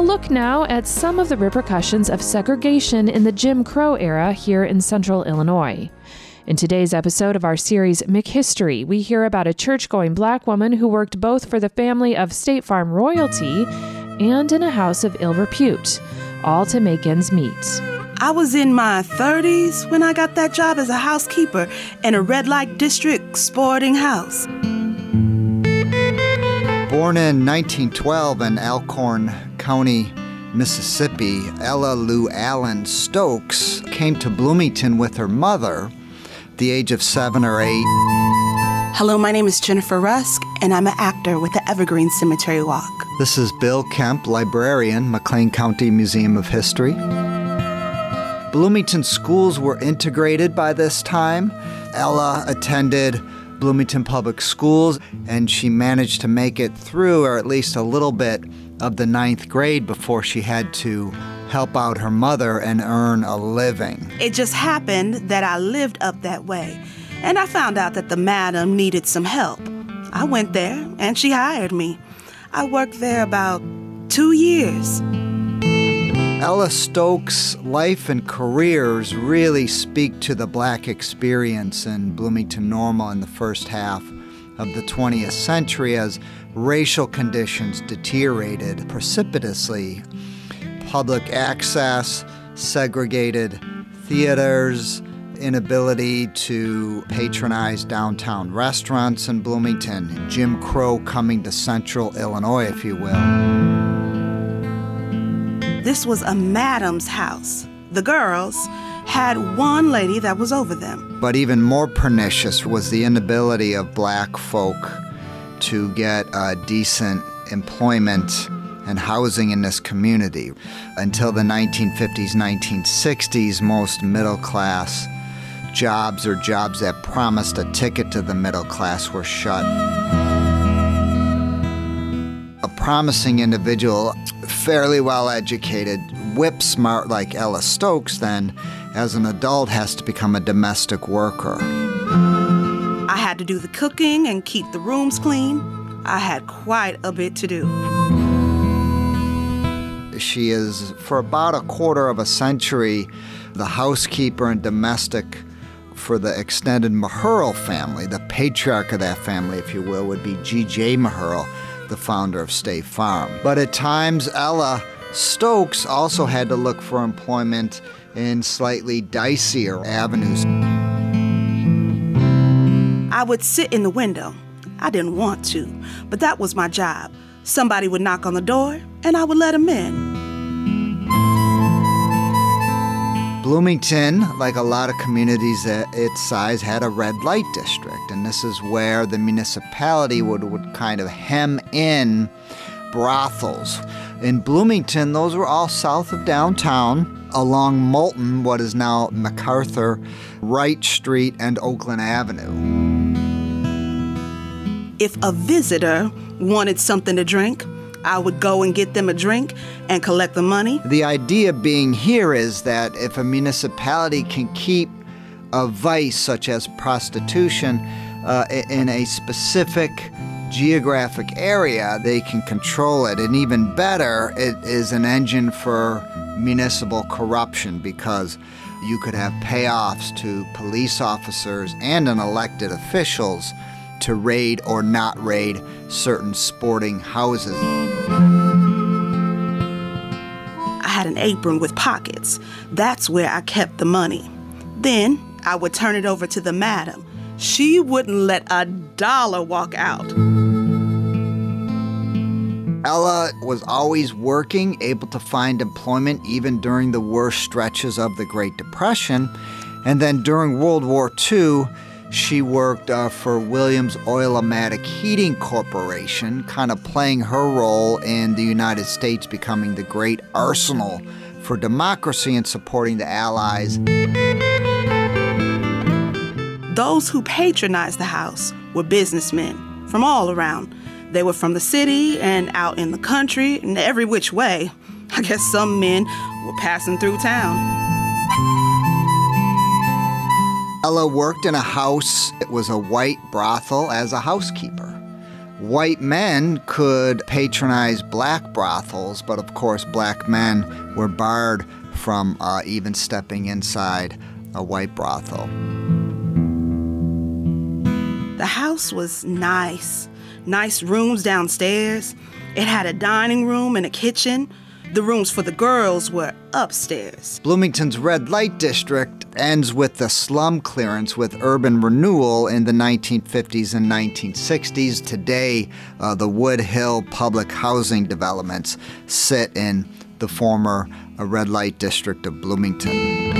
A look now at some of the repercussions of segregation in the Jim Crow era here in central Illinois. In today's episode of our series McHistory, we hear about a church going black woman who worked both for the family of State Farm royalty and in a house of ill repute, all to make ends meet. I was in my 30s when I got that job as a housekeeper in a red light district sporting house. Born in 1912 in Elkhorn County, Mississippi, Ella Lou Allen Stokes came to Bloomington with her mother the age of seven or eight. Hello, my name is Jennifer Rusk, and I'm an actor with the Evergreen Cemetery Walk. This is Bill Kemp, librarian, McLean County Museum of History. Bloomington schools were integrated by this time. Ella attended Bloomington Public Schools, and she managed to make it through, or at least a little bit, of the ninth grade before she had to help out her mother and earn a living. It just happened that I lived up that way, and I found out that the madam needed some help. I went there, and she hired me. I worked there about two years. Ella Stokes' life and careers really speak to the black experience in Bloomington Normal in the first half of the 20th century as racial conditions deteriorated precipitously. Public access, segregated theaters, inability to patronize downtown restaurants in Bloomington, Jim Crow coming to central Illinois, if you will. This was a madam's house. The girls had one lady that was over them. But even more pernicious was the inability of black folk to get a decent employment and housing in this community. Until the 1950s, 1960s, most middle class jobs or jobs that promised a ticket to the middle class were shut. A promising individual fairly well educated, whip smart like Ella Stokes, then, as an adult, has to become a domestic worker. I had to do the cooking and keep the rooms clean. I had quite a bit to do. She is, for about a quarter of a century, the housekeeper and domestic for the extended Mecherle family. The patriarch of that family, if you will, would be G.J. Mecherle the founder of State Farm. But at times, Ella Stokes also had to look for employment in slightly dicier avenues. I would sit in the window. I didn't want to, but that was my job. Somebody would knock on the door, and I would let them in. Bloomington, like a lot of communities at its size, had a red light district, and this is where the municipality would, would kind of hem in brothels. In Bloomington, those were all south of downtown, along Moulton, what is now MacArthur, Wright Street, and Oakland Avenue. If a visitor wanted something to drink, I would go and get them a drink and collect the money. The idea being here is that if a municipality can keep a vice such as prostitution uh, in a specific geographic area, they can control it. And even better, it is an engine for municipal corruption because you could have payoffs to police officers and an elected officials to raid or not raid certain sporting houses. I had an apron with pockets. That's where I kept the money. Then I would turn it over to the madam. She wouldn't let a dollar walk out. Ella was always working, able to find employment even during the worst stretches of the Great Depression. And then during World War II, she worked uh, for Williams Oil-O-Matic Heating Corporation, kind of playing her role in the United States becoming the great arsenal for democracy and supporting the Allies. Those who patronized the house were businessmen from all around. They were from the city and out in the country and every which way. I guess some men were passing through town. Ella worked in a house. It was a white brothel as a housekeeper. white men could patronize black brothels, but of course, black men were barred from uh, even stepping inside a white brothel. The house was nice. Nice rooms downstairs. It had a dining room and a kitchen. The rooms for the girls were upstairs. Bloomington's red light district ends with the slum clearance with urban renewal in the 1950s and 1960s. Today, uh, the Wood Hill public housing developments sit in the former uh, red light district of Bloomington.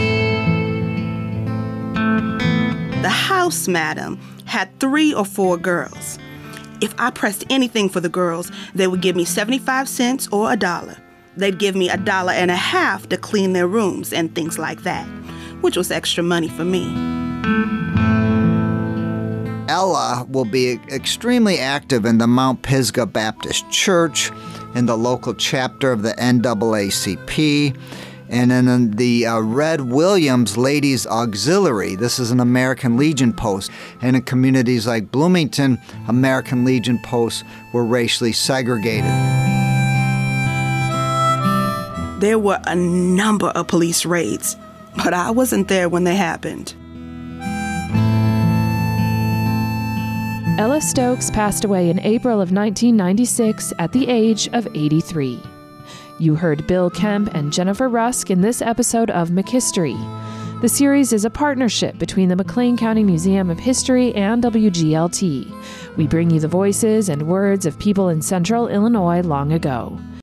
The house, madam, had three or four girls. If I pressed anything for the girls, they would give me 75 cents or a dollar. They'd give me a dollar and a half to clean their rooms and things like that, which was extra money for me. Ella will be extremely active in the Mount Pisgah Baptist Church, in the local chapter of the NAACP, and then the uh, Red Williams Ladies Auxiliary. This is an American Legion post. And in communities like Bloomington, American Legion posts were racially segregated. There were a number of police raids, but I wasn't there when they happened. Ella Stokes passed away in April of 1996 at the age of 83. You heard Bill Kemp and Jennifer Rusk in this episode of McHistory. The series is a partnership between the McLean County Museum of History and WGLT. We bring you the voices and words of people in central Illinois long ago.